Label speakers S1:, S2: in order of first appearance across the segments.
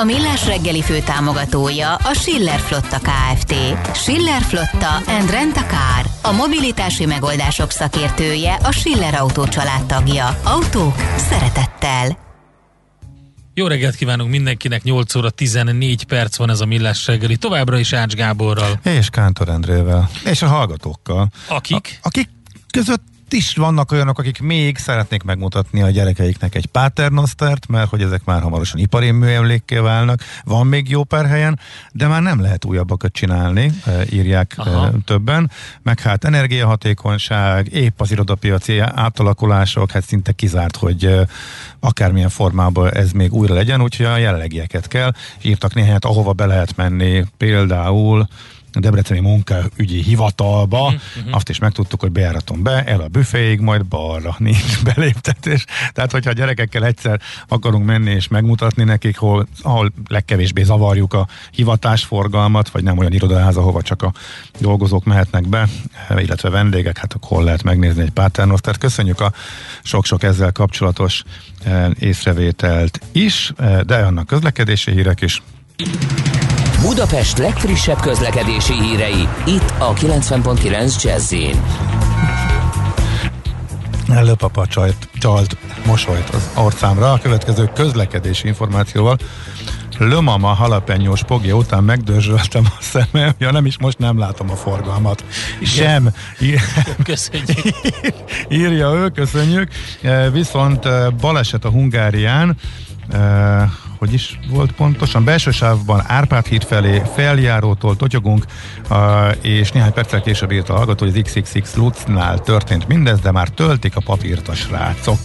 S1: A Millás reggeli fő támogatója a Schiller Flotta KFT. Schiller Flotta and Rent a Car. A mobilitási megoldások szakértője a Schiller Autó tagja. Autók szeretettel.
S2: Jó reggelt kívánunk mindenkinek, 8 óra 14 perc van ez a Millás reggeli, továbbra is Ács Gáborral.
S3: És Kántor Endrével. És a hallgatókkal.
S2: Akik?
S3: A, akik között is vannak olyanok, akik még szeretnék megmutatni a gyerekeiknek egy paternostert, mert hogy ezek már hamarosan ipari műemlékké válnak, van még jó pár helyen, de már nem lehet újabbakat csinálni, írják Aha. többen, meg hát energiahatékonyság, épp az irodapiaci átalakulások, hát szinte kizárt, hogy akármilyen formában ez még újra legyen, úgyhogy a jelenlegieket kell. Írtak néhányat, ahova be lehet menni, például a Debreceni munkaügyi hivatalba, uh-huh. azt is megtudtuk, hogy bejáraton be, el a büféig, majd balra nincs beléptetés. Tehát, hogyha a gyerekekkel egyszer akarunk menni és megmutatni nekik, hol, ahol legkevésbé zavarjuk a hivatásforgalmat, vagy nem olyan irodaház, ahova csak a dolgozók mehetnek be, illetve vendégek, hát akkor hol lehet megnézni egy páternot. Tehát köszönjük a sok-sok ezzel kapcsolatos eh, észrevételt is, eh, de annak közlekedési hírek is.
S4: Budapest legfrissebb közlekedési hírei, itt a 90.9 jazz
S3: Előpapa csalt, csalt mosolyt az arcámra a következő közlekedési információval. Lömama halapenyós pogja után megdörzsöltem a szemem, ja nem is most nem látom a forgalmat. Sem.
S2: Köszönjük.
S3: Írja ő, köszönjük. Viszont baleset a Hungárián, hogy is volt pontosan, belső sávban Árpád híd felé feljárótól totyogunk, és néhány perccel később írta a hallgató, hogy az XXX Lutznál történt mindez, de már töltik a papírt a srácok.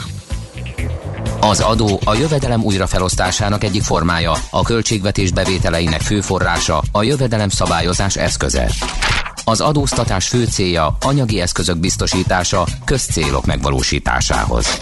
S4: Az adó a jövedelem újrafelosztásának egyik formája, a költségvetés bevételeinek fő forrása, a jövedelem szabályozás eszköze. Az adóztatás fő célja anyagi eszközök biztosítása közcélok megvalósításához.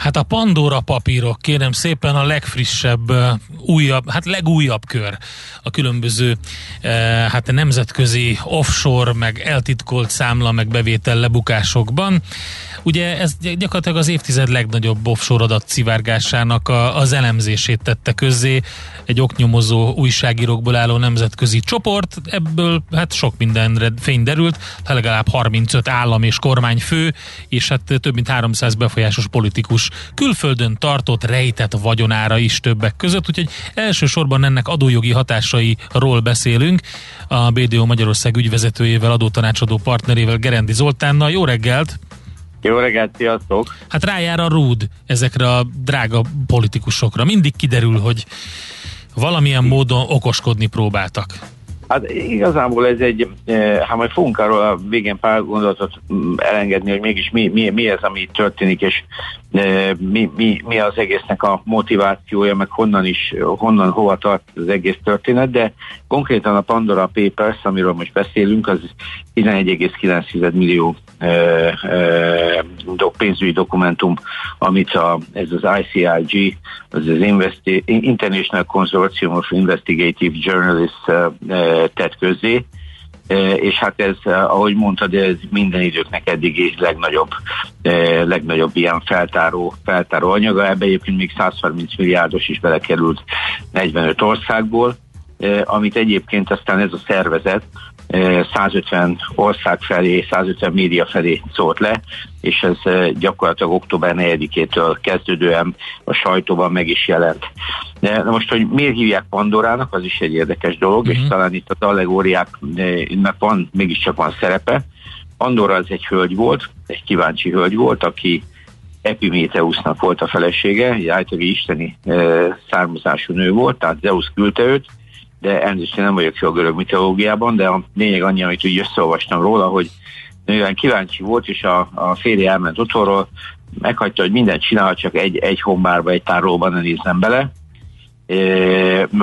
S2: Hát a Pandora papírok, kérem szépen a legfrissebb, újabb, hát legújabb kör a különböző hát a nemzetközi offshore, meg eltitkolt számla, meg bevétel lebukásokban. Ugye ez gyakorlatilag az évtized legnagyobb offshore adat szivárgásának a, az elemzését tette közzé egy oknyomozó újságírókból álló nemzetközi csoport, ebből hát sok mindenre fény derült, legalább 35 állam és kormányfő, és hát több mint 300 befolyásos politikus külföldön tartott rejtett vagyonára is többek között, úgyhogy elsősorban ennek adójogi hatásairól beszélünk. A BDO Magyarország ügyvezetőjével, adótanácsadó partnerével Gerendi Zoltánnal. Jó reggelt!
S5: Jó reggelt, sziasztok!
S2: Hát rájár a rúd ezekre a drága politikusokra. Mindig kiderül, hogy valamilyen módon okoskodni próbáltak.
S5: Hát igazából ez egy, hát majd fogunk arról a végén pár gondolatot mm, elengedni, hogy mégis mi, mi, mi ez, ami történik, és mi, mi, mi az egésznek a motivációja, meg honnan is, honnan, hova tart az egész történet, de konkrétan a Pandora Papers, amiről most beszélünk, az 11,9 millió pénzügyi dokumentum, amit a, ez az ICIG, az az Investi- International Consortium of Investigative Journalists tett közzé, és hát ez, ahogy mondtad, ez minden időknek eddigi legnagyobb, legnagyobb ilyen feltáró, feltáró anyaga. Ebbe egyébként még 130 milliárdos is belekerült 45 országból, amit egyébként aztán ez a szervezet 150 ország felé, 150 média felé szólt le, és ez gyakorlatilag október 4-től kezdődően a sajtóban meg is jelent. De most, hogy miért hívják Pandorának, az is egy érdekes dolog, uh-huh. és mhm. talán itt az allegóriáknak van, mégiscsak van szerepe. Pandora az egy hölgy volt, egy kíváncsi hölgy volt, aki Epiméteusnak volt a felesége, egy általában isteni e, származású nő volt, tehát Zeus küldte őt, de elnézést nem vagyok jó a görög mitológiában, de a lényeg annyi, amit úgy összeolvastam róla, hogy nagyon kíváncsi volt, és a, a férje elment otthonról, meghagyta, hogy mindent csinál, csak egy, egy hombárba, egy tárolban ne nézzen bele.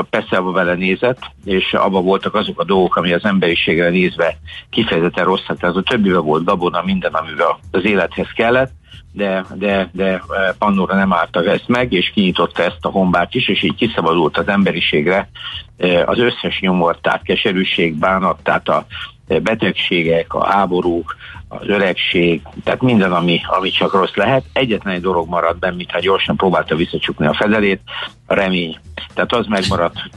S5: Persze abba vele nézett, és abban voltak azok a dolgok, ami az emberiségre nézve kifejezetten rosszak. Tehát a többivel volt gabona, minden, amivel az élethez kellett, de, de, de Pandora nem állta ezt meg, és kinyitotta ezt a hombát is, és így kiszabadult az emberiségre az összes nyomort, tehát keserűség, bánat, tehát a betegségek, a háborúk, az öregség, tehát minden, ami, ami csak rossz lehet. Egyetlen egy dolog maradt benn, mintha gyorsan próbálta visszacsukni a fedelét, a remény. Tehát az megmaradt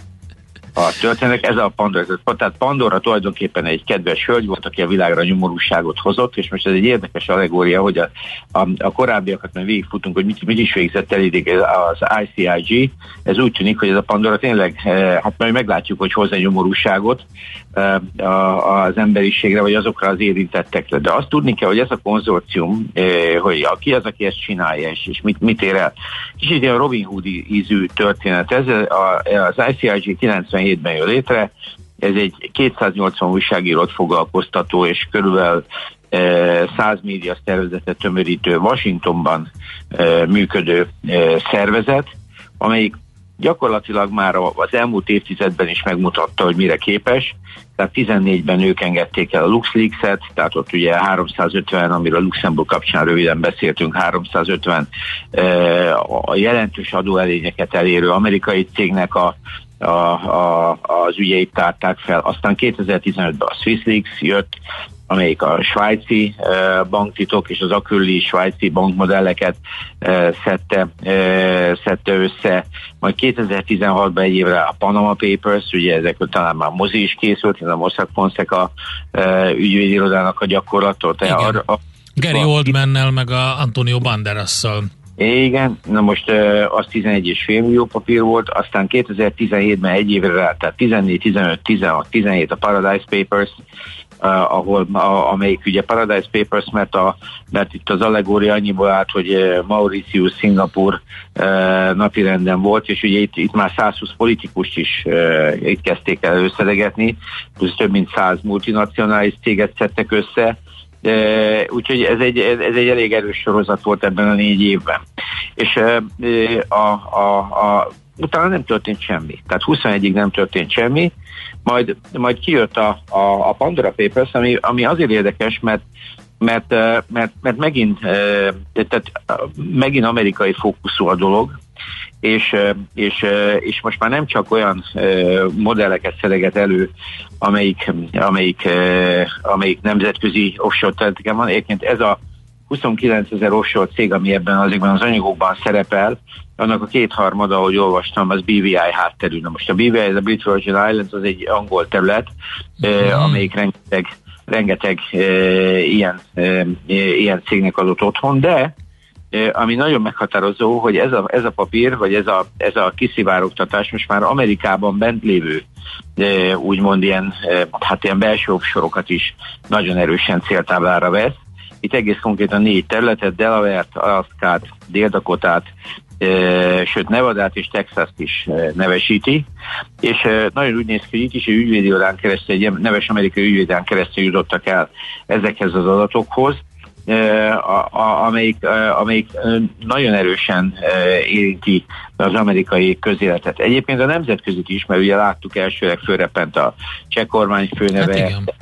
S5: a történet. Ez a Pandora, tehát Pandora tulajdonképpen egy kedves hölgy volt, aki a világra nyomorúságot hozott, és most ez egy érdekes allegória, hogy a, a, a korábbiakat már végigfutunk, hogy mit, mit is végzett el idég az ICIG. Ez úgy tűnik, hogy ez a Pandora tényleg, eh, hát majd meglátjuk, hogy hozza nyomorúságot az emberiségre, vagy azokra az érintettekre. De azt tudni kell, hogy ez a konzorcium, hogy ki az, aki ezt csinálja, és, mit, mit ér el. Kicsit ilyen Robin Hood ízű történet. Ez az ICIG 97 2017-ben jön létre. Ez egy 280 újságírót foglalkoztató és körülbelül 100 e, média szervezetet tömörítő Washingtonban működő szervezet, amelyik gyakorlatilag már az elmúlt évtizedben is megmutatta, hogy mire képes. Tehát 14-ben ők engedték el a LuxLeaks-et, tehát ott ugye 350, amiről Luxemburg kapcsán röviden beszéltünk, 350 a jelentős adóelényeket elérő amerikai cégnek a a, a, az ügyeit tárták fel. Aztán 2015-ben a SwissLeaks jött, amelyik a svájci banktitok és az akülli svájci bankmodelleket szedte, szedte össze. Majd 2016-ban egy évre a Panama Papers, ugye ezekről talán már mozi is készült, ez a Mossack Fonseca ügyvédirodának a gyakorlatot.
S2: Igen. A, a, Gary Oldmannel meg a Antonio Banderasszal
S5: igen, na most az 11,5 millió papír volt, aztán 2017-ben egy évre rá, tehát 14, 15, 16, 17 a Paradise Papers, ahol, a, amelyik ugye Paradise Papers, mert, a, mert itt az allegória annyiból állt, hogy Mauritius, Szingapur uh, napirenden volt, és ugye itt, itt már 120 politikust is itt kezdték el összedegetni, plusz több mint 100 multinacionális céget szedtek össze, Uh, úgyhogy ez egy, ez egy elég erős sorozat volt ebben a négy évben. És uh, a, a, a, utána nem történt semmi. Tehát 21-ig nem történt semmi, majd, majd kijött a, a, a Pandora Papers, ami, ami azért érdekes, mert mert, mert, mert megint, tehát megint amerikai fókuszú a dolog, és, és, és most már nem csak olyan modelleket szereget elő, amelyik, amelyik, amelyik nemzetközi offshore területeken van. Egyébként ez a 29 ezer offshore cég, ami ebben azokban az anyagokban szerepel, annak a kétharmada, ahogy olvastam, az BVI hátterű. Na most a BVI, ez a Brit Virgin Islands, az egy angol terület, mm. amelyik rengeteg, rengeteg ilyen, ilyen cégnek adott otthon, de ami nagyon meghatározó, hogy ez a, ez a papír, vagy ez a, ez a kiszivárogtatás most már Amerikában bent lévő, úgymond ilyen, hát ilyen belső sorokat is nagyon erősen céltáblára vesz. Itt egész konkrétan négy területet, Delaware-t, Alaskát, Dél-Dakotát, sőt Nevadát és Texas-t is nevesíti, és nagyon úgy néz ki, hogy itt is egy ügyvédi keresztül, egy neves amerikai ügyvédán keresztül jutottak el ezekhez az adatokhoz, amelyik, amelyik nagyon erősen érinti az amerikai közéletet. Egyébként a nemzetközit is, mert ugye láttuk elsőleg fölrepent a cseh kormány főneve, hát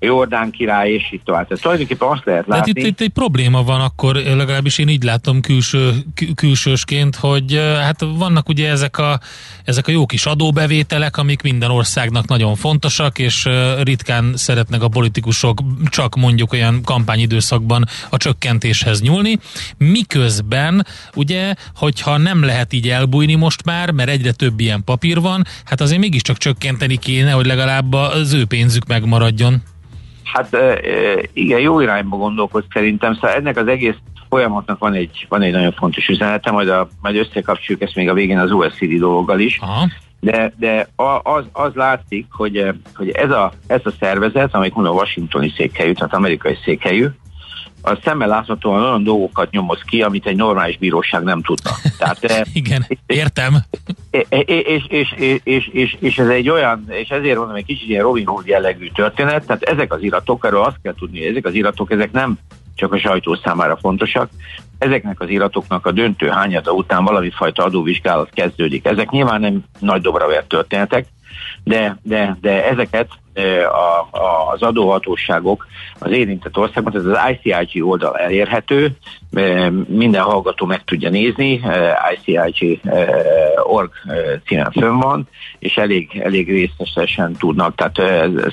S5: Jordán király, és itt tovább. Tehát tulajdonképpen azt lehet látni.
S2: Tehát itt, itt egy probléma van akkor, legalábbis én így látom külső, külsősként, hogy hát vannak ugye ezek a, ezek a jó kis adóbevételek, amik minden országnak nagyon fontosak, és ritkán szeretnek a politikusok csak mondjuk olyan kampányidőszakban a csökkentéshez nyúlni, miközben ugye, hogyha nem lehet így elbújni most már, mert egyre több ilyen papír van, hát azért mégiscsak csökkenteni kéne, hogy legalább az ő pénzük megmaradjon.
S5: Hát igen, jó irányba gondolkoz szerintem, szóval ennek az egész folyamatnak van egy, van egy nagyon fontos üzenete, majd, a, majd összekapcsoljuk ezt még a végén az USCD dologgal is. Aha. De, de az, az látszik, hogy, hogy ez, a, ez a szervezet, amelyik mondom Washingtoni székhelyű, tehát amerikai székhelyű, az szemmel láthatóan olyan dolgokat nyomoz ki, amit egy normális bíróság nem tudna.
S2: Tehát, Igen, értem.
S5: És, és, és, és, és, ez egy olyan, és ezért mondom, egy kicsit ilyen Robin Hood jellegű történet, tehát ezek az iratok, erről azt kell tudni, ezek az iratok, ezek nem csak a sajtó számára fontosak. Ezeknek az iratoknak a döntő hányada után valami fajta adóvizsgálat kezdődik. Ezek nyilván nem nagy dobra vert történetek, de, de, de ezeket a, a, az adóhatóságok az érintett országban, ez az ICIG oldal elérhető, minden hallgató meg tudja nézni, ICIG.org címen fönn van, és elég, elég részletesen tudnak. Tehát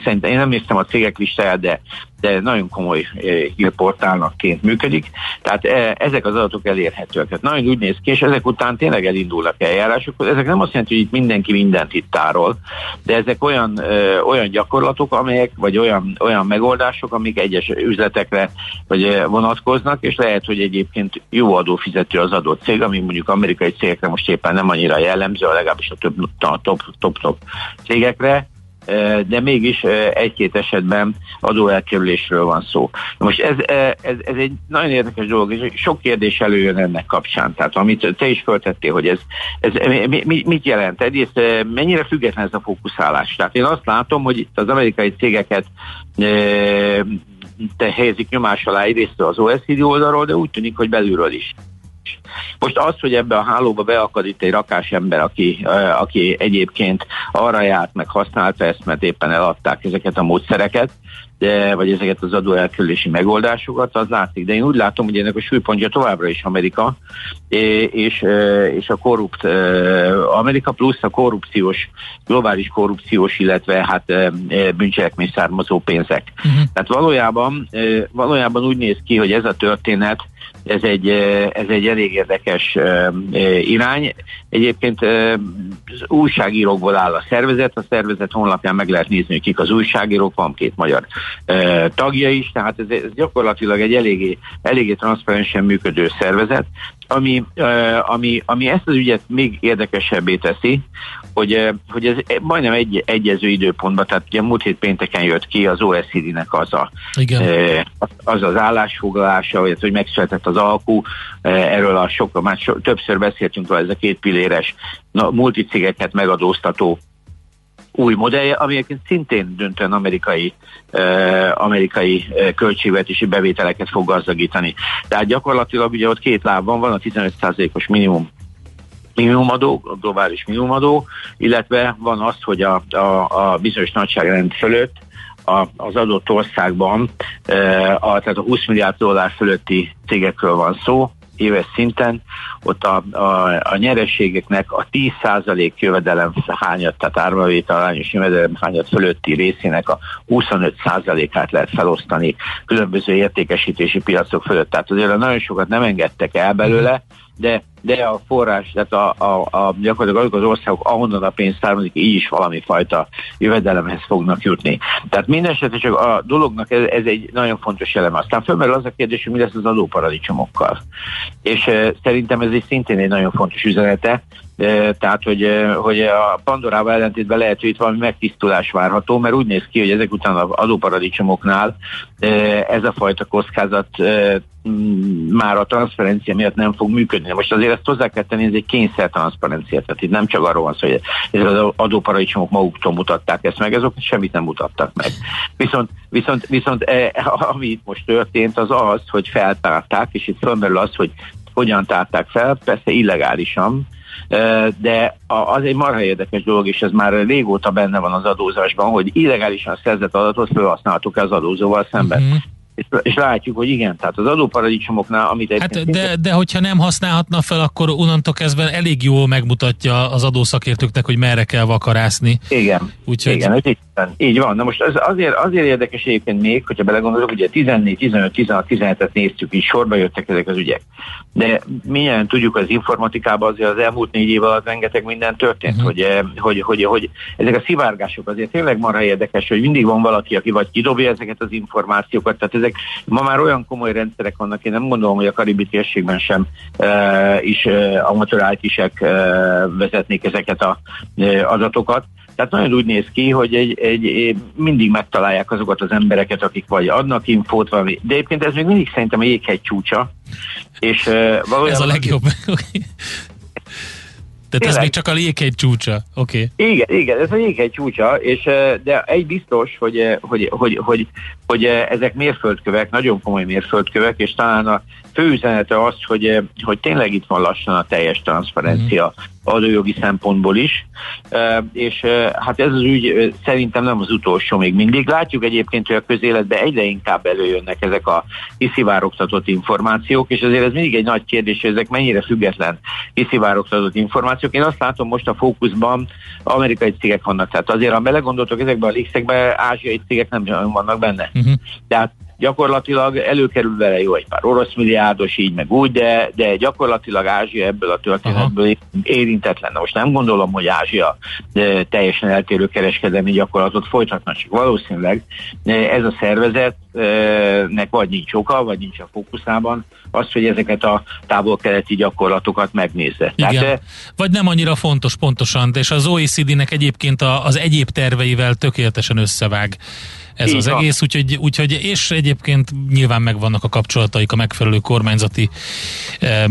S5: szerintem én nem néztem a cégek listáját, de de nagyon komoly hírportálnakként működik. Tehát ezek az adatok elérhetőek. Tehát nagyon úgy néz ki, és ezek után tényleg elindulnak eljárások. Ezek nem azt jelenti, hogy itt mindenki mindent itt tárol, de ezek olyan, olyan gyakorlatok, amelyek, vagy olyan, olyan megoldások, amik egyes üzletekre vagy vonatkoznak, és lehet, hogy egyébként jó adófizető az adott cég, ami mondjuk amerikai cégekre most éppen nem annyira jellemző, legalábbis a a top, top, top cégekre, de mégis egy-két esetben adóelkerülésről van szó. Most ez, ez, ez egy nagyon érdekes dolog, és sok kérdés előjön ennek kapcsán. Tehát amit te is föltettél, hogy ez, ez mit jelent? Egyrészt mennyire független ez a fókuszálás? Tehát én azt látom, hogy itt az amerikai cégeket te helyezik nyomás alá egyrészt az OECD oldalról, de úgy tűnik, hogy belülről is. Most az, hogy ebbe a hálóba beakad itt egy rakás ember, aki, aki egyébként arra járt, meg használta ezt, mert éppen eladták ezeket a módszereket, de, vagy ezeket az adóelkerülési megoldásokat, az látszik. De én úgy látom, hogy ennek a súlypontja továbbra is Amerika, és, és a korrupt Amerika plusz a korrupciós, globális korrupciós, illetve hát bűncselekmény származó pénzek. Uh-huh. Tehát valójában, valójában úgy néz ki, hogy ez a történet ez egy, ez egy elég érdekes irány. Egyébként az újságírókból áll a szervezet, a szervezet honlapján meg lehet nézni, hogy kik az újságírók, van két magyar tagja is, tehát ez, ez gyakorlatilag egy eléggé, eléggé transzparensen működő szervezet, ami, ami, ami ezt az ügyet még érdekesebbé teszi, hogy, hogy ez majdnem egy egyező időpontban, tehát ugye múlt hét pénteken jött ki az OECD-nek az a, Igen. az, az állásfoglalása, hogy, hogy megszületett az alkú, erről a sok, már so, többször beszéltünk róla, ez a két pilléres multicégeket megadóztató új modellje, ami szintén döntően amerikai, uh, amerikai uh, költségvetési bevételeket fog gazdagítani. Tehát gyakorlatilag ugye ott két láb van, van a 15%-os minimum minimumadó, a globális minimumadó, illetve van az, hogy a, a, a bizonyos nagyságrend fölött a, az adott országban, e, a, tehát a 20 milliárd dollár fölötti cégekről van szó, éves szinten, ott a, a, a nyereségeknek a 10% jövedelem hányat, tehát ármavétel arányos jövedelem hányat fölötti részének a 25%-át lehet felosztani különböző értékesítési piacok fölött. Tehát azért nagyon sokat nem engedtek el belőle, de, de a forrás, tehát a, a, a gyakorlatilag azok az országok, ahonnan a pénz származik, így is valami fajta jövedelemhez fognak jutni. Tehát minden esetre csak a dolognak ez, ez egy nagyon fontos eleme. Aztán fölmerül az a kérdés, hogy mi lesz az adóparadicsomokkal. És e, szerintem ez egy szintén egy nagyon fontos üzenete, tehát, hogy, hogy a Pandorával ellentétben lehet, hogy itt valami megtisztulás várható, mert úgy néz ki, hogy ezek után az adóparadicsomoknál ez a fajta kockázat már a transzparencia miatt nem fog működni. Most azért ezt hozzá kell tenni, ez egy kényszer transzparencia, tehát itt nem csak arról van szó, hogy ezek az adóparadicsomok maguktól mutatták ezt meg, ezek semmit nem mutattak meg. Viszont, viszont, viszont ami itt most történt, az az, hogy feltárták, és itt fölmerül az, hogy hogyan tárták fel, persze illegálisan, de az egy marha érdekes dolog, és ez már régóta benne van az adózásban, hogy illegálisan szerzett adatot felhasználtuk az adózóval szemben. Uh-huh és, látjuk, hogy igen, tehát az adóparadicsomoknál, amit
S2: Hát de, de hogyha nem használhatna fel, akkor onnantól kezdve elég jól megmutatja az adószakértőknek, hogy merre kell vakarászni.
S5: Igen, Úgyhogy... igen, ez így, így van. Na most ez azért, azért érdekes egyébként még, hogyha belegondolok, ugye 14, 15, 16, 17-et néztük, így sorba jöttek ezek az ügyek. De milyen tudjuk, az informatikában azért az elmúlt négy év alatt rengeteg minden történt, uh-huh. hogy, eh, hogy, hogy, hogy, ezek a szivárgások azért tényleg marha érdekes, hogy mindig van valaki, aki vagy kidobja ezeket az információkat, tehát ezek ma már olyan komoly rendszerek vannak, én nem gondolom, hogy a karibi térségben sem e, is e, amatőr it e, vezetnék ezeket a e, adatokat, Tehát nagyon úgy néz ki, hogy egy, egy, mindig megtalálják azokat az embereket, akik vagy adnak infót, valami. De egyébként ez még mindig szerintem a jéghegy csúcsa. És, uh,
S2: valójában... Ez a legjobb. Tehát Tényleg? ez még csak a jéghegy csúcsa, oké.
S5: Okay. Igen, igen, ez a jéghegy csúcsa, és, de egy biztos, hogy, hogy, hogy, hogy, hogy ezek mérföldkövek, nagyon komoly mérföldkövek, és talán a fő üzenete az, hogy, hogy tényleg itt van lassan a teljes transzparencia mm adójogi szempontból is, és hát ez az ügy szerintem nem az utolsó még mindig. Látjuk egyébként, hogy a közéletben egyre inkább előjönnek ezek a kiszivárogtatott információk, és azért ez mindig egy nagy kérdés, hogy ezek mennyire független kiszivárogtatott információk. Én azt látom most a fókuszban amerikai cégek vannak, tehát azért, ha belegondoltok ezekben a likszekben, ázsiai cégek nem vannak benne. Uh-huh. Tehát gyakorlatilag előkerül vele jó egy pár orosz milliárdos, így meg úgy, de, de gyakorlatilag Ázsia ebből a történetből Aha. érintetlen. Most nem gondolom, hogy Ázsia teljesen eltérő kereskedelmi gyakorlatot folytatna, csak valószínűleg ez a szervezetnek vagy nincs oka, vagy nincs a fókuszában az, hogy ezeket a távol-keleti gyakorlatokat megnézze.
S2: Igen. Tehát, vagy nem annyira fontos pontosan, és az OECD-nek egyébként az egyéb terveivel tökéletesen összevág ez Így az van. egész, úgyhogy, úgyhogy, és egyébként nyilván megvannak a kapcsolataik a megfelelő kormányzati eh,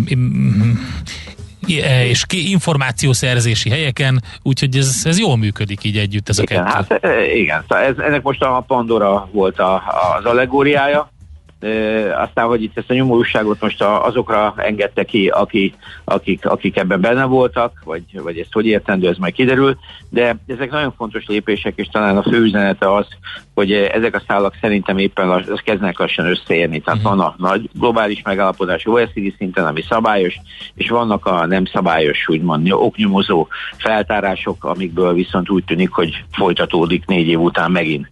S2: és információszerzési helyeken, úgyhogy ez, ez jól működik így együtt ez
S5: igen,
S2: a kettő.
S5: Hát, eh, igen, szóval ez, ennek most a Pandora volt a, az allegóriája, aztán, hogy itt ezt a nyomorúságot most azokra engedte ki, aki, akik, akik ebben benne voltak, vagy, vagy ezt hogy értendő, ez majd kiderül, de ezek nagyon fontos lépések, és talán a fő üzenete az, hogy ezek a szálak szerintem éppen lass, az kezdenek lassan összeérni. Tehát uh-huh. van a nagy globális megállapodás OECD szinten, ami szabályos, és vannak a nem szabályos, úgymond oknyomozó feltárások, amikből viszont úgy tűnik, hogy folytatódik négy év után megint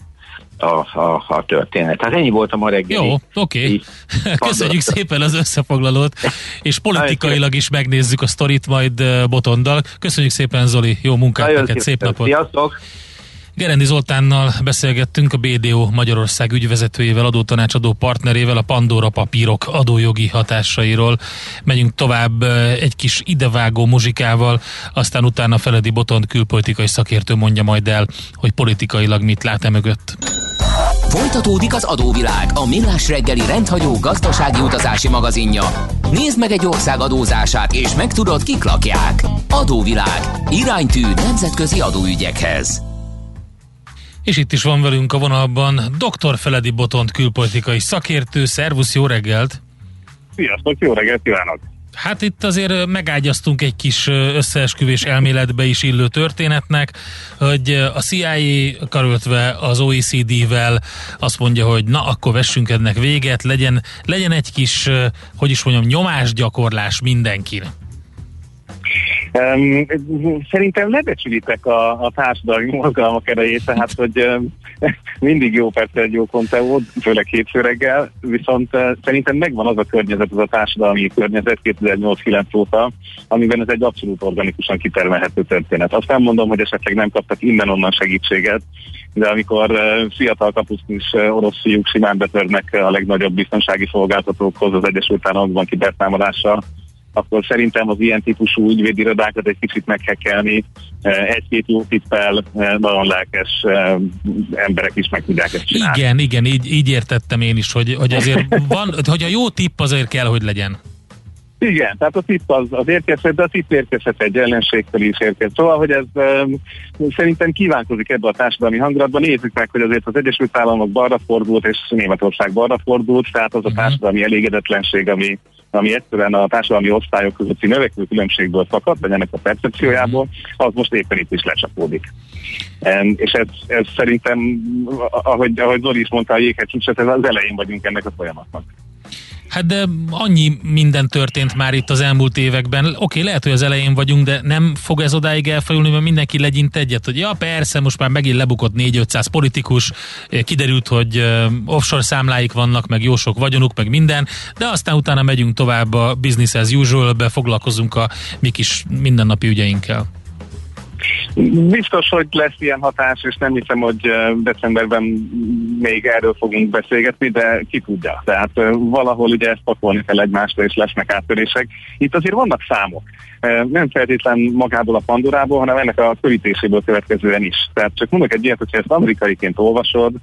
S5: a, a, a történet. Tehát ennyi volt a ma reggeli.
S2: Jó, oké. Okay. Köszönjük szépen az összefoglalót, és politikailag is megnézzük a sztorit majd Botondal. Köszönjük szépen Zoli, jó munkát neked, szép napot.
S5: Sziasztok!
S2: Gerendi Zoltánnal beszélgettünk a BDO Magyarország ügyvezetőjével, adótanácsadó partnerével a Pandora papírok adójogi hatásairól. Megyünk tovább egy kis idevágó muzsikával, aztán utána Feledi Botond külpolitikai szakértő mondja majd el, hogy politikailag mit lát e mögött.
S4: Folytatódik az adóvilág, a millás reggeli rendhagyó gazdasági utazási magazinja. Nézd meg egy ország adózását, és megtudod, kik lakják. Adóvilág. Iránytű nemzetközi adóügyekhez.
S2: És itt is van velünk a vonalban dr. Feledi Botont külpolitikai szakértő. Szervusz, jó reggelt!
S6: Sziasztok, jó reggelt kívánok!
S2: Hát itt azért megágyaztunk egy kis összeesküvés elméletbe is illő történetnek, hogy a CIA karöltve az OECD-vel azt mondja, hogy na akkor vessünk ennek véget, legyen, legyen egy kis, hogy is mondjam, nyomásgyakorlás mindenkinek.
S6: Szerintem lebecsülitek a, a társadalmi mozgalmak erejét, tehát hogy mindig jó persze egy jó konteó, főleg hétfő reggel, viszont uh, szerintem megvan az a környezet, az a társadalmi környezet 2008-9 óta, amiben ez egy abszolút organikusan kitermelhető történet. Azt nem mondom, hogy esetleg nem kaptak innen-onnan segítséget, de amikor uh, fiatal kapusztus uh, orosz fiúk simán betörnek a legnagyobb biztonsági szolgáltatókhoz az Egyesült Államokban kibertámadással, akkor szerintem az ilyen típusú ügyvédirodákat egy kicsit meg kell kelni, eh, egy-két jó tippel eh, nagyon lelkes eh, emberek is meg tudják ezt csinálni.
S2: Igen, igen, így, így értettem én is, hogy, hogy azért van, hogy a jó tipp azért kell, hogy legyen.
S6: Igen, tehát a tipp az, az érkezhet, de a tipp érkezhet egy ellenségtől is érkez. Szóval, hogy ez um, szerintem kívánkozik ebbe a társadalmi hangulatban. Nézzük meg, hogy azért az Egyesült Államok balra fordult, és Németország balra fordult, tehát az a mhm. társadalmi elégedetlenség, ami ami egyszerűen a társadalmi osztályok közötti növekvő különbségből fakad, vagy ennek a percepciójából, az most éppen itt is lecsapódik. És ez, ez szerintem, ahogy, ahogy Zoli is mondta, a jéghegy ez az elején vagyunk ennek a folyamatnak.
S2: Hát de annyi minden történt már itt az elmúlt években. Oké, lehet, hogy az elején vagyunk, de nem fog ez odáig elfajulni, mert mindenki legyint egyet, hogy ja persze, most már megint lebukott 4-500 politikus, kiderült, hogy offshore számláik vannak, meg jó sok vagyonuk, meg minden, de aztán utána megyünk tovább a business as usual, be foglalkozunk a mi kis mindennapi ügyeinkkel.
S6: Biztos, hogy lesz ilyen hatás, és nem hiszem, hogy decemberben még erről fogunk beszélgetni, de ki tudja. Tehát valahol ugye ezt pakolni kell egymásra, és lesznek áttörések. Itt azért vannak számok. Nem feltétlen magából a Pandorából, hanem ennek a körítéséből következően is. Tehát csak mondok egy ilyet, hogyha ezt amerikaiként olvasod,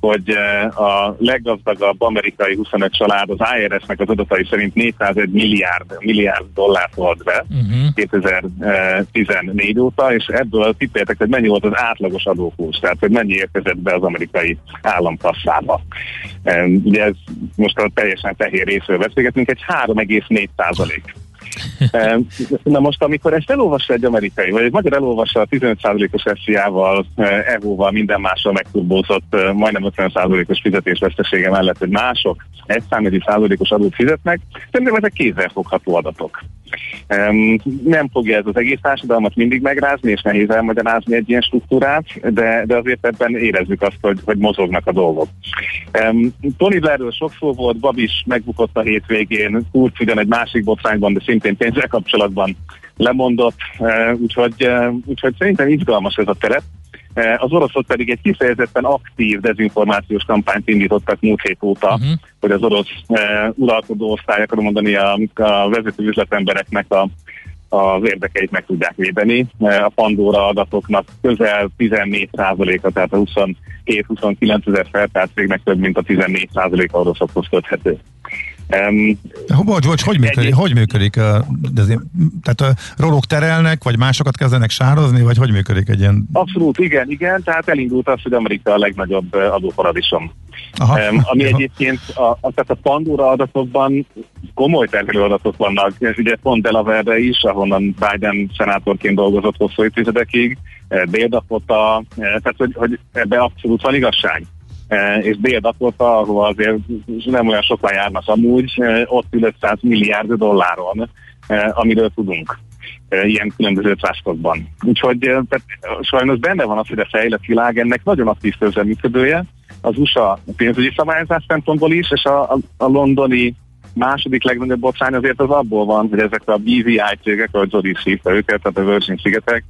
S6: hogy eh, a leggazdagabb amerikai 25 család az IRS-nek az adatai szerint 401 milliárd, milliárd dollárt volt be uh-huh. 2014 óta, és ebből tippeltek, hogy mennyi volt az átlagos adókulcs, tehát hogy mennyi érkezett be az amerikai államkasszába. Ugye ez most a teljesen fehér részről beszélgetünk, egy 3,4 százalék. Na most, amikor ezt elolvassa egy amerikai, vagy egy magyar elolvassa a 15%-os SZIA-val, EVO-val, minden mással megturbózott majdnem 50%-os fizetésvesztesége mellett, hogy mások egy számjegyű százalékos adót fizetnek, szerintem ezek kézzelfogható adatok. Nem fogja ez az egész társadalmat mindig megrázni, és nehéz elmagyarázni egy ilyen struktúrát, de, de azért ebben érezzük azt, hogy, hogy mozognak a dolgok. Tony Blairről sok szó volt, Babis megbukott a hétvégén, Kurz ugyan egy másik botrányban, de szintén pénzzel kapcsolatban lemondott, úgyhogy, úgyhogy szerintem izgalmas ez a terep. Az oroszok pedig egy kifejezetten aktív dezinformációs kampányt indítottak múlt hét óta, uh-huh. hogy az orosz uralkodó osztály, akarom mondani, a, a vezető üzletembereknek a az érdekeit meg tudják védeni. A Pandora adatoknak közel 14%-a, tehát a 27-29 ezer feltárt cégnek több mint a 14%-a oroszokhoz köthető.
S3: Um, bocs, bocs, hogy működik? Egy... Hogy működik? De azért, tehát a rolók terelnek, vagy másokat kezdenek sározni, vagy hogy működik egy ilyen...
S6: Abszolút, igen, igen. Tehát elindult az, hogy Amerika a legnagyobb adóparadicsom. Aha. Um, ami egyébként a, a, tehát a Pandora adatokban komoly terhelő adatok vannak. Ugye pont delaware is, ahonnan Biden szenátorként dolgozott hosszú évtizedekig, Dél-Dakota, tehát hogy, hogy ebbe abszolút van igazság. E, és Dél-Dakota, ahol azért nem olyan sokan járnak amúgy, e, ott 500 milliárd dolláron, e, amiről tudunk ilyen különböző tráskokban. Úgyhogy tehát, sajnos benne van az, hogy a fejlett világ ennek nagyon aktív közreműködője, az USA pénzügyi szabályozás szempontból is, és a, a, a londoni második legnagyobb botrány azért az abból van, hogy ezek a BVI cégek, ahogy Zodi is őket, tehát a Virgin szigetek,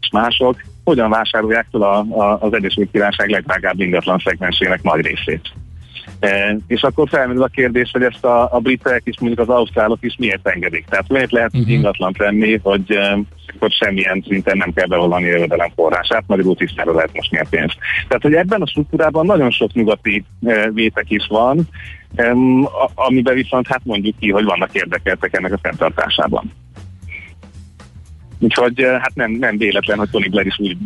S6: és mások hogyan vásárolják fel a, a, az Egyesült Királyság legdrágább ingatlan szegmensének nagy részét. E, és akkor felmerül a kérdés, hogy ezt a, a britek és mondjuk az ausztrálok is miért engedik. Tehát miért lehet uh-huh. ingatlan venni, hogy, e, hogy semmilyen szinten nem kell bevallani jövedelem forrását, magyarul tisztára lehet most a pénzt. Tehát, hogy ebben a struktúrában nagyon sok nyugati e, vétek is van, amiben viszont hát mondjuk ki, hogy vannak érdekeltek ennek a fenntartásában. Úgyhogy eh, hát nem, nem véletlen, hogy Tony Blair is úgy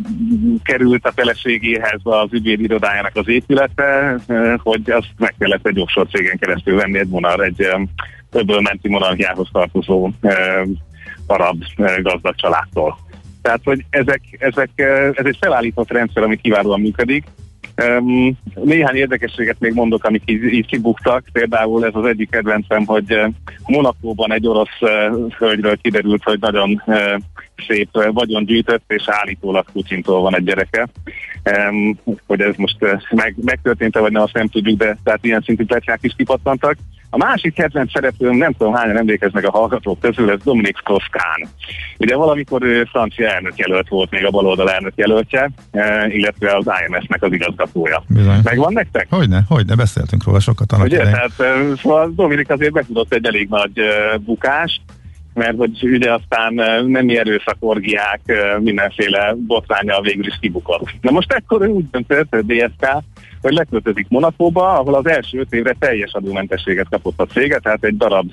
S6: került a feleségéhez az ügyvéd irodájának az épülete, eh, hogy azt meg kellett egy offshore cégen keresztül venni egy monar, egy eh, öbölmenti monarchiához tartozó arab gazdag családtól. Tehát, hogy ezek, ezek, ez egy felállított rendszer, ami kiválóan működik, Um, néhány érdekességet még mondok, amik így, így kibuktak. Például ez az egyik kedvencem, hogy uh, Monakóban egy orosz uh, hölgyről kiderült, hogy nagyon uh, szép uh, vagyon gyűjtött, és állítólag Putyintól van egy gyereke. Um, hogy ez most uh, meg, megtörtént-e, vagy nem, azt nem tudjuk, de tehát ilyen szintű pletykák is kipattantak. A másik kedvenc szereplőm, nem tudom hányan emlékeznek a hallgatók közül, ez Dominik Strauss-Kahn. Ugye valamikor ő francia elnök jelölt volt, még a baloldal elnök jelöltje, e, illetve az IMS-nek az igazgatója. Bizony. Megvan nektek?
S3: Hogyne, hogyne, beszéltünk róla sokat annak
S6: Ugye, tehát e, szóval Dominik azért betudott egy elég nagy e, bukást, mert hogy ugye aztán nem erőszakorgiák, mindenféle botránya végül is kibukott. Na most ekkor ő úgy döntött, hogy DSK, hogy leköltözik Monakóba, ahol az első öt évre teljes adómentességet kapott a cége, tehát egy darab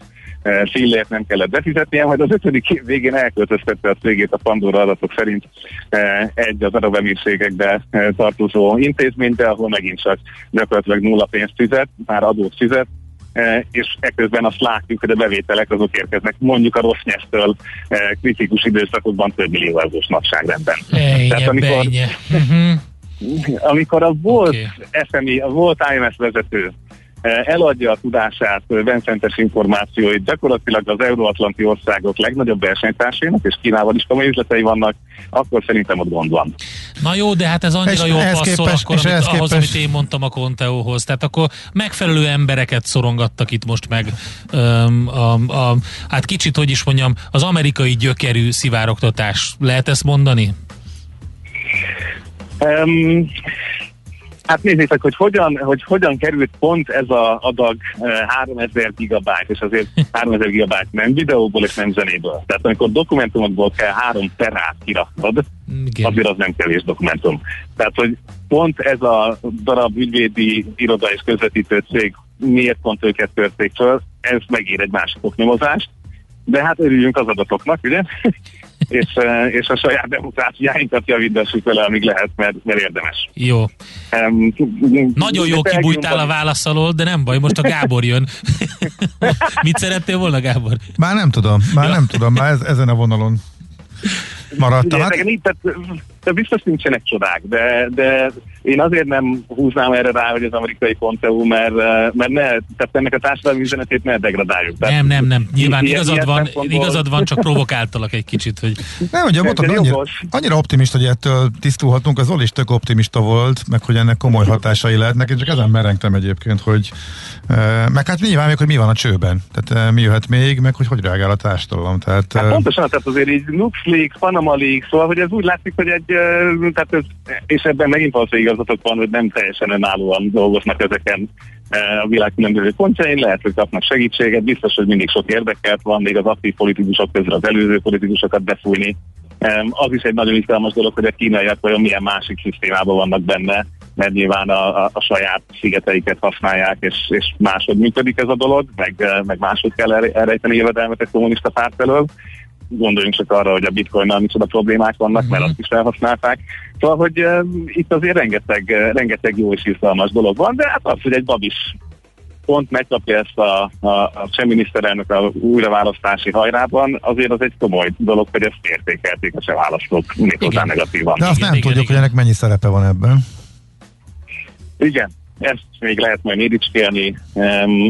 S6: fillért nem kellett befizetnie, majd az ötödik év végén elköltöztette a cégét a Pandora adatok szerint egy az adóbemírségekbe tartozó intézménybe, ahol megint csak gyakorlatilag nulla pénzt fizet, már adót fizet, és ekközben azt látjuk, hogy a bevételek azok érkeznek mondjuk a rossz nyesztől kritikus időszakokban több millió eurós nagyságrendben.
S2: Tehát amikor, uh-huh.
S6: Amikor a volt okay. SMI, a volt IMS vezető eladja a tudását, benszentes információit gyakorlatilag az euróatlanti országok legnagyobb versenytársainak, és Kínával is komoly üzletei vannak, akkor szerintem ott gond van.
S2: Na jó, de hát ez annyira jó passzol képes, akkor, amit, ahhoz, képes. amit én mondtam a Conteóhoz. Tehát akkor megfelelő embereket szorongattak itt most meg. Um, a, a, hát kicsit, hogy is mondjam, az amerikai gyökerű szivároktatás. Lehet ezt mondani?
S6: Um, Hát nézzétek, hogy hogyan, hogy hogyan került pont ez a adag 3000 gigabyte, és azért 3000 gigabyte nem videóból és nem zenéből. Tehát amikor dokumentumokból kell 3 terát kiraknod, Igen. azért az nem kevés dokumentum. Tehát, hogy pont ez a darab ügyvédi iroda és közvetítő cég miért pont őket törték föl, ez megír egy másik oknyomozást, de hát örüljünk az adatoknak, ugye? és, és a saját demokráciáinkat javítassuk vele, amíg lehet, mert, mert érdemes.
S2: Jó. Um, Nagyon jó kibújtál a válasz alól, de nem baj, most a Gábor jön. Mit szerettél volna, Gábor?
S3: Már nem tudom, már nem tudom, már ez, ezen a vonalon maradtam.
S6: Ugye, hát... tehát, tehát biztos nincsenek csodák, de, de én azért nem húznám erre rá, hogy az amerikai pont.eu, mert, mert ne, tehát ennek a társadalmi üzenetét ne degradáljuk.
S2: Tehát, nem, nem, nem. Nyilván ilyen, igazad, van, igazad van, csak provokáltalak egy kicsit, hogy...
S3: Nem, ugye botok, annyira, annyira optimista, hogy ettől tisztulhatunk, az Oli is tök optimista volt, meg hogy ennek komoly hatásai lehetnek, én csak ezen merengtem egyébként, hogy meg hát nyilván még, hogy mi van a csőben, tehát mi jöhet még, meg hogy hogy reagál a társadalom. Tehát,
S6: hát pontosan, tehát azért így LuxLeaks, Panama Leaks, szóval, hogy ez úgy látszik, hogy egy, tehát ez, és ebben megint valószínűleg igazatok van, hogy nem teljesen önállóan dolgoznak ezeken a világ különböző pontjain, lehet, hogy kapnak segítséget, biztos, hogy mindig sok érdekelt van, még az aktív politikusok közül az előző politikusokat befújni. Az is egy nagyon izgalmas dolog, hogy a kínaiak vajon milyen másik szisztémában vannak benne, mert nyilván a, a, a saját szigeteiket használják, és, és máshogy működik ez a dolog, meg, meg máshogy kell elrejteni jövedelmet egy kommunista párt elől gondoljunk csak arra, hogy a bitcoinnal micsoda problémák vannak, uh-huh. mert azt is felhasználták. Szóval, hogy uh, itt azért rengeteg, uh, rengeteg jó és izgalmas dolog van, de hát az, hogy egy babis pont megkapja ezt a, a, a cseh miniszterelnök a újraválasztási hajrában, azért az egy komoly dolog, hogy ezt értékelték a cseh választók méghozzá negatívan.
S3: De azt
S6: igen,
S3: nem igen, tudjuk, igen. hogy ennek mennyi szerepe van ebben.
S6: Igen, ezt még lehet majd méricskélni,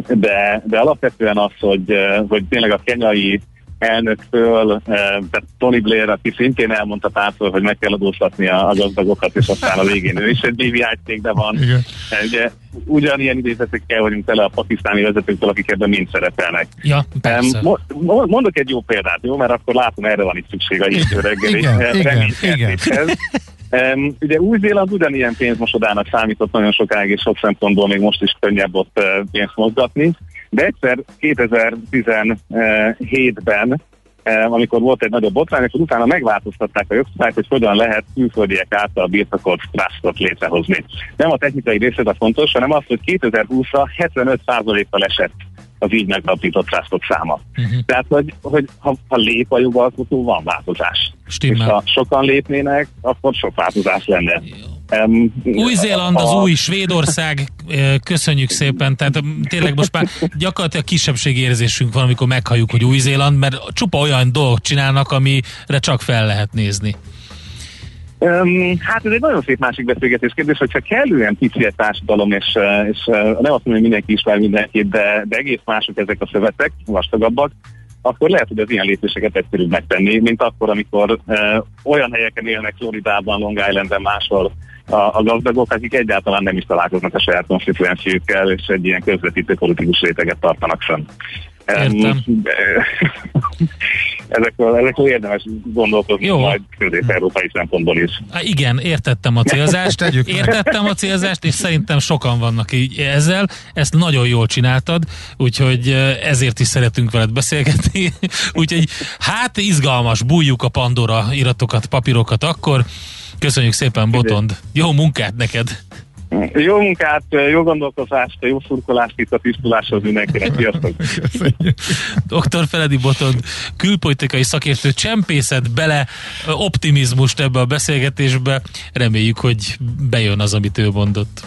S6: de, de alapvetően az, hogy, hogy tényleg a kenyai elnöktől, eh, tehát Tony Blair, aki szintén elmondta pártól, hogy meg kell adóztatni a, a gazdagokat, és aztán a végén ő is egy BVI cégben van. Igen. Eh, ugye, ugyanilyen idézetekkel vagyunk tele a pakisztáni vezetőktől, akik ebben mind szerepelnek.
S2: Ja, persze.
S6: Um, mondok egy jó példát, jó? Mert akkor látom, erre van itt szükség a hétfő reggeli
S3: igen, igen, igen.
S6: Um, ugye Új-Zéland ugyanilyen pénzmosodának számított nagyon sokáig, és sok szempontból még most is könnyebb ott pénzt mozgatni. De egyszer 2017-ben, eh, amikor volt egy nagyobb botrány, akkor utána megváltoztatták a jogszabályt, hogy hogyan lehet külföldiek által birtokolt trustot létrehozni. Nem a technikai részlet a fontos, hanem az, hogy 2020-ra 75%-kal esett az így megalapított trustok száma. Uh-huh. Tehát, hogy, hogy ha, ha lép a jogalkotó, van változás. Stimmel. És ha sokan lépnének, akkor sok változás lenne.
S2: Um, Új-Zéland az új Svédország, köszönjük szépen, tehát tényleg most már gyakorlatilag kisebbségi érzésünk van, amikor meghalljuk, hogy Új-Zéland, mert csupa olyan dolgot csinálnak, amire csak fel lehet nézni.
S6: Um, hát ez egy nagyon szép másik beszélgetés kérdés, hogyha kellően kicsi egy társadalom, és, és nem azt mondom, hogy mindenki ismer mindenkit, de, de egész mások ezek a szövetek, vastagabbak, akkor lehet, hogy az ilyen lépéseket egyszerűbb megtenni, mint akkor, amikor uh, olyan helyeken élnek Floridában, Long Islanden, máshol a, a gazdagok, akik egyáltalán nem is találkoznak a saját konstituenciükkel, és egy ilyen közvetítő politikus réteget tartanak fenn.
S2: Értem.
S6: ezekről, ezekről érdemes gondolkozni Jó. majd közép-európai szempontból is.
S2: Há, igen, értettem a célzást, értettem a célzást, és szerintem sokan vannak így ezzel. Ezt nagyon jól csináltad, úgyhogy ezért is szeretünk veled beszélgetni. úgyhogy hát izgalmas, bújjuk a Pandora iratokat, papírokat akkor. Köszönjük szépen, Botond. Jó munkát neked!
S6: Jó munkát, jó gondolkozást, jó szurkolást itt a tisztuláshoz mindenkinek. Sziasztok!
S2: Dr. Feledi Botond, külpolitikai szakértő csempészet bele optimizmust ebbe a beszélgetésbe. Reméljük, hogy bejön az, amit ő mondott.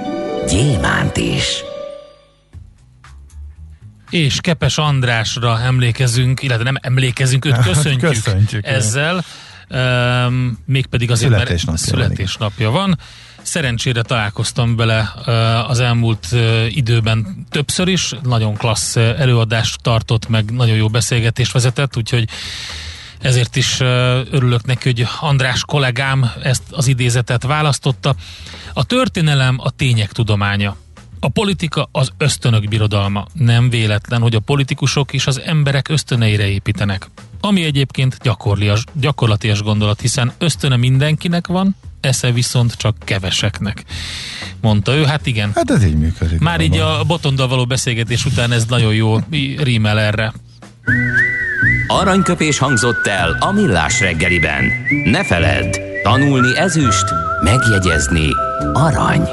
S4: gyémánt is.
S2: És Kepes Andrásra emlékezünk, illetve nem emlékezünk, őt köszöntjük, köszöntjük ezzel. um, mégpedig azért,
S3: Születésnapja
S2: mert születésnapja van. van. Szerencsére találkoztam bele uh, az elmúlt uh, időben többször is, nagyon klassz előadást tartott, meg nagyon jó beszélgetést vezetett, úgyhogy ezért is örülök neki, hogy András kollégám ezt az idézetet választotta. A történelem a tények tudománya. A politika az ösztönök birodalma. Nem véletlen, hogy a politikusok is az emberek ösztöneire építenek. Ami egyébként gyakorlias, gyakorlatias gondolat, hiszen ösztöne mindenkinek van, esze viszont csak keveseknek. Mondta ő, hát igen.
S3: Hát ez így működik.
S2: Már így a botondal való beszélgetés után ez nagyon jó rímel erre.
S4: Aranyköpés hangzott el a millás reggeliben. Ne feledd, tanulni ezüst, megjegyezni arany.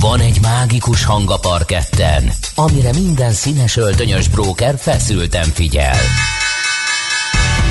S4: Van egy mágikus hang a parketten, amire minden színes öltönyös bróker feszülten figyel.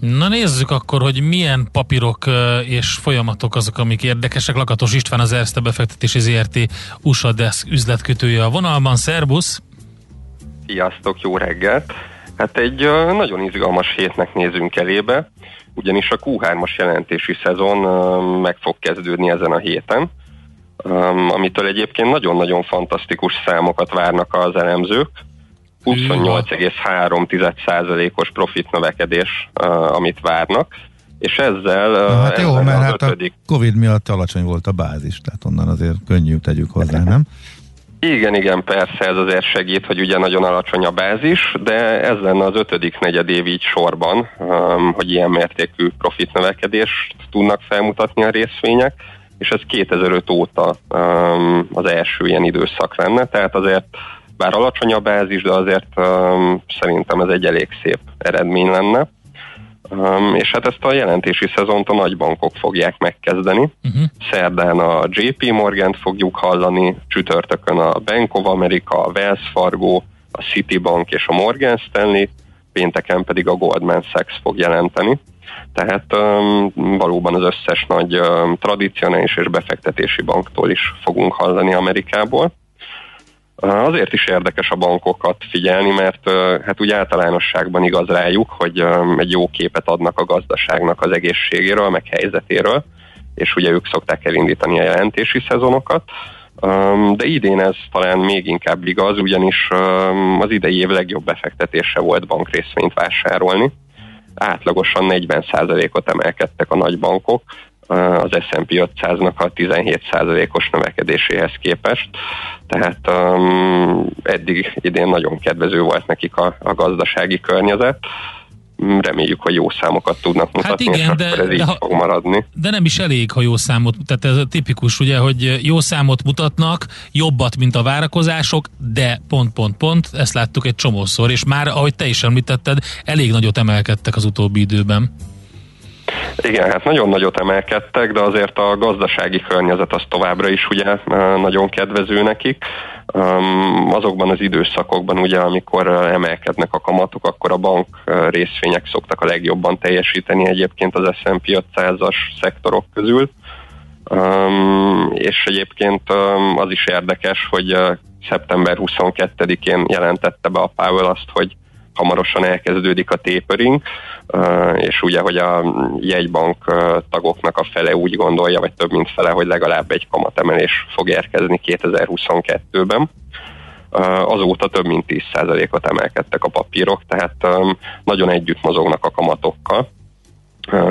S2: Na nézzük akkor, hogy milyen papírok és folyamatok azok, amik érdekesek. Lakatos István az Erste befektetési ZRT USA Desk üzletkötője a vonalban. Szerbusz!
S7: Sziasztok, jó reggelt! Hát egy nagyon izgalmas hétnek nézünk elébe ugyanis a Q3-as jelentési szezon meg fog kezdődni ezen a héten, amitől egyébként nagyon-nagyon fantasztikus számokat várnak az elemzők. 28,3%-os profit növekedés, amit várnak, és ezzel...
S3: Na, hát ezzel jó, mert hát ötödik... a Covid miatt alacsony volt a bázis, tehát onnan azért könnyű tegyük hozzá, nem?
S7: Igen, igen, persze ez azért segít, hogy ugye nagyon alacsony a bázis, de ez lenne az ötödik negyed év így sorban, hogy ilyen mértékű profit növekedést tudnak felmutatni a részvények, és ez 2005 óta az első ilyen időszak lenne, tehát azért bár alacsony a bázis, de azért um, szerintem ez egy elég szép eredmény lenne. Um, és hát ezt a jelentési szezont a nagybankok fogják megkezdeni. Uh-huh. Szerdán a JP Morgan fogjuk hallani, csütörtökön a Bank of America, a Wells Fargo, a Citibank és a Morgan Stanley, pénteken pedig a Goldman Sachs fog jelenteni. Tehát um, valóban az összes nagy um, tradicionális és befektetési banktól is fogunk hallani Amerikából. Azért is érdekes a bankokat figyelni, mert hát úgy általánosságban igaz rájuk, hogy egy jó képet adnak a gazdaságnak az egészségéről, meg helyzetéről, és ugye ők szokták elindítani a jelentési szezonokat. De idén ez talán még inkább igaz, ugyanis az idei év legjobb befektetése volt bankrészvényt vásárolni. Átlagosan 40%-ot emelkedtek a nagy bankok, az S&P 500-nak a 17%-os növekedéséhez képest. Tehát um, eddig idén nagyon kedvező volt nekik a, a gazdasági környezet reméljük, hogy jó számokat tudnak mutatni, hát igen, és de, akkor ez így de, fog maradni.
S2: De nem is elég, ha jó számot, tehát ez a tipikus, ugye, hogy jó számot mutatnak, jobbat, mint a várakozások, de pont, pont, pont, ezt láttuk egy csomószor, és már, ahogy te is említetted, elég nagyot emelkedtek az utóbbi időben.
S7: Igen, hát nagyon nagyot emelkedtek, de azért a gazdasági környezet az továbbra is ugye nagyon kedvező nekik. Azokban az időszakokban ugye, amikor emelkednek a kamatok, akkor a bank részvények szoktak a legjobban teljesíteni egyébként az S&P 500-as szektorok közül. És egyébként az is érdekes, hogy szeptember 22-én jelentette be a Powell azt, hogy hamarosan elkezdődik a tapering, és ugye, hogy a jegybank tagoknak a fele úgy gondolja, vagy több mint fele, hogy legalább egy kamatemelés fog érkezni 2022-ben. Azóta több mint 10%-ot emelkedtek a papírok, tehát nagyon együtt mozognak a kamatokkal,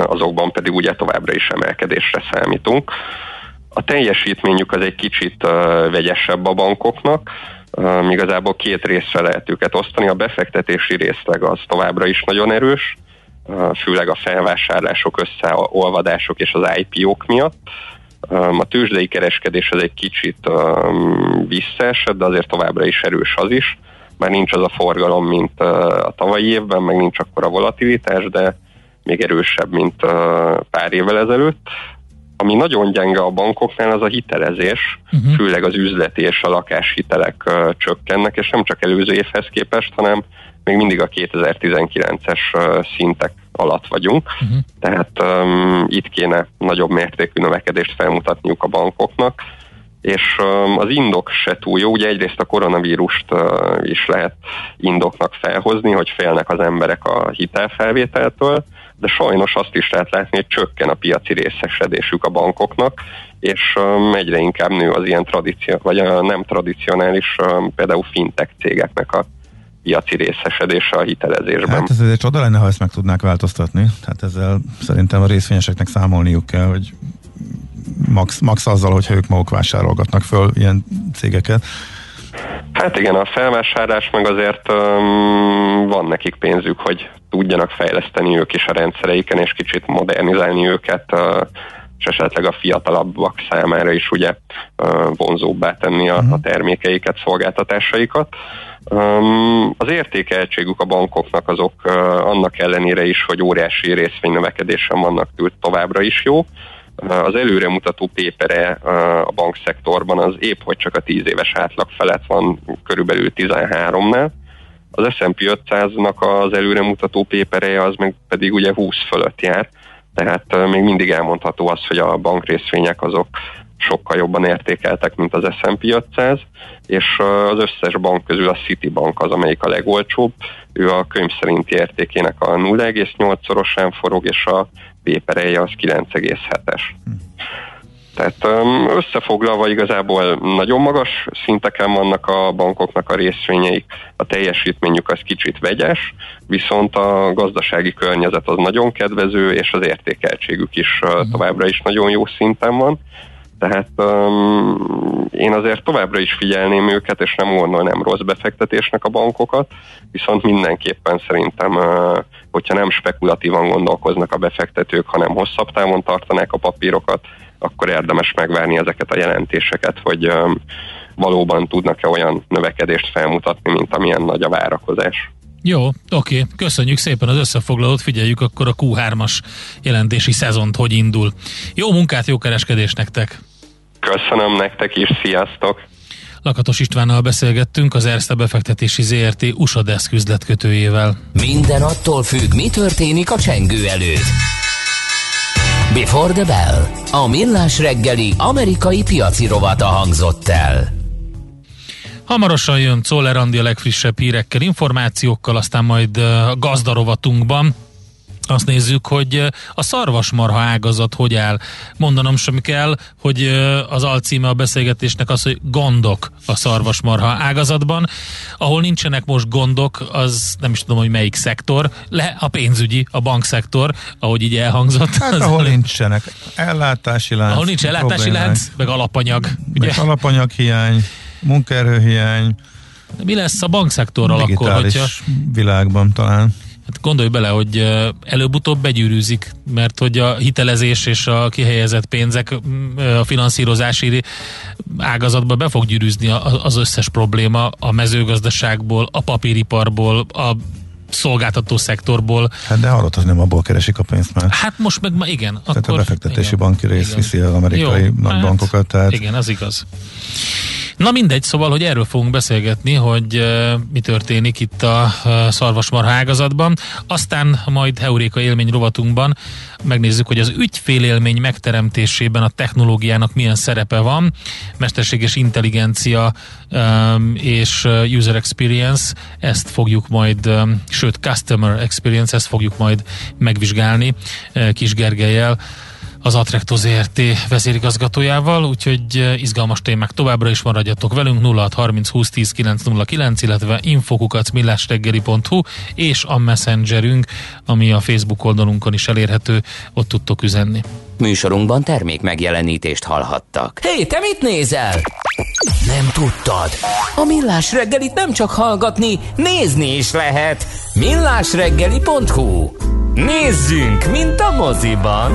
S7: azokban pedig ugye továbbra is emelkedésre számítunk. A teljesítményük az egy kicsit vegyesebb a bankoknak, Um, igazából két részre lehet őket osztani. A befektetési részleg az továbbra is nagyon erős, uh, főleg a felvásárlások, összeolvadások és az IPO-k miatt. Um, a tőzsdei kereskedés az egy kicsit um, visszaesett, de azért továbbra is erős az is. Már nincs az a forgalom, mint uh, a tavalyi évben, meg nincs akkor a volatilitás, de még erősebb, mint uh, pár évvel ezelőtt. Ami nagyon gyenge a bankoknál, az a hitelezés, uh-huh. főleg az üzleti és a lakáshitelek uh, csökkennek, és nem csak előző évhez képest, hanem még mindig a 2019-es uh, szintek alatt vagyunk, uh-huh. tehát um, itt kéne nagyobb mértékű növekedést felmutatniuk a bankoknak, és um, az indok se túl jó, ugye egyrészt a koronavírust uh, is lehet indoknak felhozni, hogy félnek az emberek a hitelfelvételtől, de sajnos azt is lehet látni, hogy csökken a piaci részesedésük a bankoknak, és um, egyre inkább nő az ilyen tradíció, vagy a nem tradicionális, um, például fintech cégeknek a piaci részesedése a hitelezésben.
S3: Hát ez egy csoda lenne, ha ezt meg tudnák változtatni. Tehát ezzel szerintem a részvényeseknek számolniuk kell, hogy max, max azzal, hogyha ők maguk vásárolgatnak föl ilyen cégeket.
S7: Hát igen, a felvásárlás meg azért um, van nekik pénzük, hogy tudjanak fejleszteni ők is a rendszereiken, és kicsit modernizálni őket, és esetleg a fiatalabbak számára is ugye vonzóbbá tenni a, a termékeiket, szolgáltatásaikat. Az értékeltségük a bankoknak azok annak ellenére is, hogy óriási részvénynövekedésen vannak továbbra is jó, az előremutató pépere a bankszektorban az épp, hogy csak a 10 éves átlag felett van körülbelül 13-nál. Az S&P 500-nak az előremutató pépereje az meg pedig ugye 20 fölött jár, tehát még mindig elmondható az, hogy a bankrészvények azok sokkal jobban értékeltek, mint az S&P 500, és az összes bank közül a Citibank az, amelyik a legolcsóbb. Ő a könyv szerinti értékének a 0,8-szorosán forog, és a pépereje az 9,7-es. Hm. Tehát összefoglalva igazából nagyon magas szinteken vannak a bankoknak a részvényeik, a teljesítményük az kicsit vegyes, viszont a gazdasági környezet az nagyon kedvező, és az értékeltségük is hm. továbbra is nagyon jó szinten van. Tehát um, én azért továbbra is figyelném őket, és nem gondolnám rossz befektetésnek a bankokat, viszont mindenképpen szerintem, uh, hogyha nem spekulatívan gondolkoznak a befektetők, hanem hosszabb távon tartanák a papírokat, akkor érdemes megvárni ezeket a jelentéseket, hogy valóban tudnak-e olyan növekedést felmutatni, mint amilyen nagy a várakozás.
S2: Jó, oké, köszönjük szépen az összefoglalót, figyeljük akkor a Q3-as jelentési szezont, hogy indul. Jó munkát, jó kereskedés nektek!
S7: Köszönöm nektek is, sziasztok!
S2: Lakatos Istvánnal beszélgettünk az Erste befektetési ZRT USA Desk üzletkötőjével.
S4: Minden attól függ, mi történik a csengő előtt. Before the Bell. A millás reggeli amerikai piaci rovata hangzott el.
S2: Hamarosan jön Czoller Andi a legfrissebb hírekkel, információkkal, aztán majd gazdarovatunkban azt nézzük, hogy a szarvasmarha ágazat hogy áll. Mondanom sem kell, hogy az alcíme a beszélgetésnek az, hogy gondok a szarvasmarha ágazatban. Ahol nincsenek most gondok, az nem is tudom, hogy melyik szektor, le a pénzügyi, a bankszektor, ahogy így elhangzott.
S3: Hát az ahol nincsenek ellátási lánc.
S2: Ahol nincs ellátási lánc, meg alapanyag.
S3: Ugye? Meg alapanyaghiány, munkaerőhiány.
S2: Mi lesz a bankszektorral akkor, hogyha...
S3: világban talán.
S2: Hát gondolj bele, hogy előbb-utóbb begyűrűzik, mert hogy a hitelezés és a kihelyezett pénzek a finanszírozási ágazatba be fog gyűrűzni az összes probléma a mezőgazdaságból, a papíriparból, a szolgáltató szektorból.
S3: Hát de hallott, az nem abból keresik a pénzt már.
S2: Hát most meg ma igen.
S3: Tehát akkor, a befektetési igen, banki rész igen. viszi az amerikai Jó, nagy hát. Tehát...
S2: Igen, az igaz. Na mindegy, szóval, hogy erről fogunk beszélgetni, hogy uh, mi történik itt a uh, szarvasmarha ágazatban. Aztán majd Heuréka élmény rovatunkban megnézzük, hogy az ügyfélélmény megteremtésében a technológiának milyen szerepe van, mesterséges intelligencia um, és user experience, ezt fogjuk majd, um, sőt customer experience, ezt fogjuk majd megvizsgálni uh, Kis Gergelyel az Atrecto ZRT vezérigazgatójával, úgyhogy eh, izgalmas témák továbbra is maradjatok velünk 0630 20 10 909, illetve infokukat millásreggeli.hu és a messengerünk, ami a Facebook oldalunkon is elérhető, ott tudtok üzenni.
S4: Műsorunkban termék megjelenítést hallhattak. Hé, hey, te mit nézel? Nem tudtad? A Millás reggelit nem csak hallgatni, nézni is lehet. millásreggeli.hu Nézzünk, mint a moziban!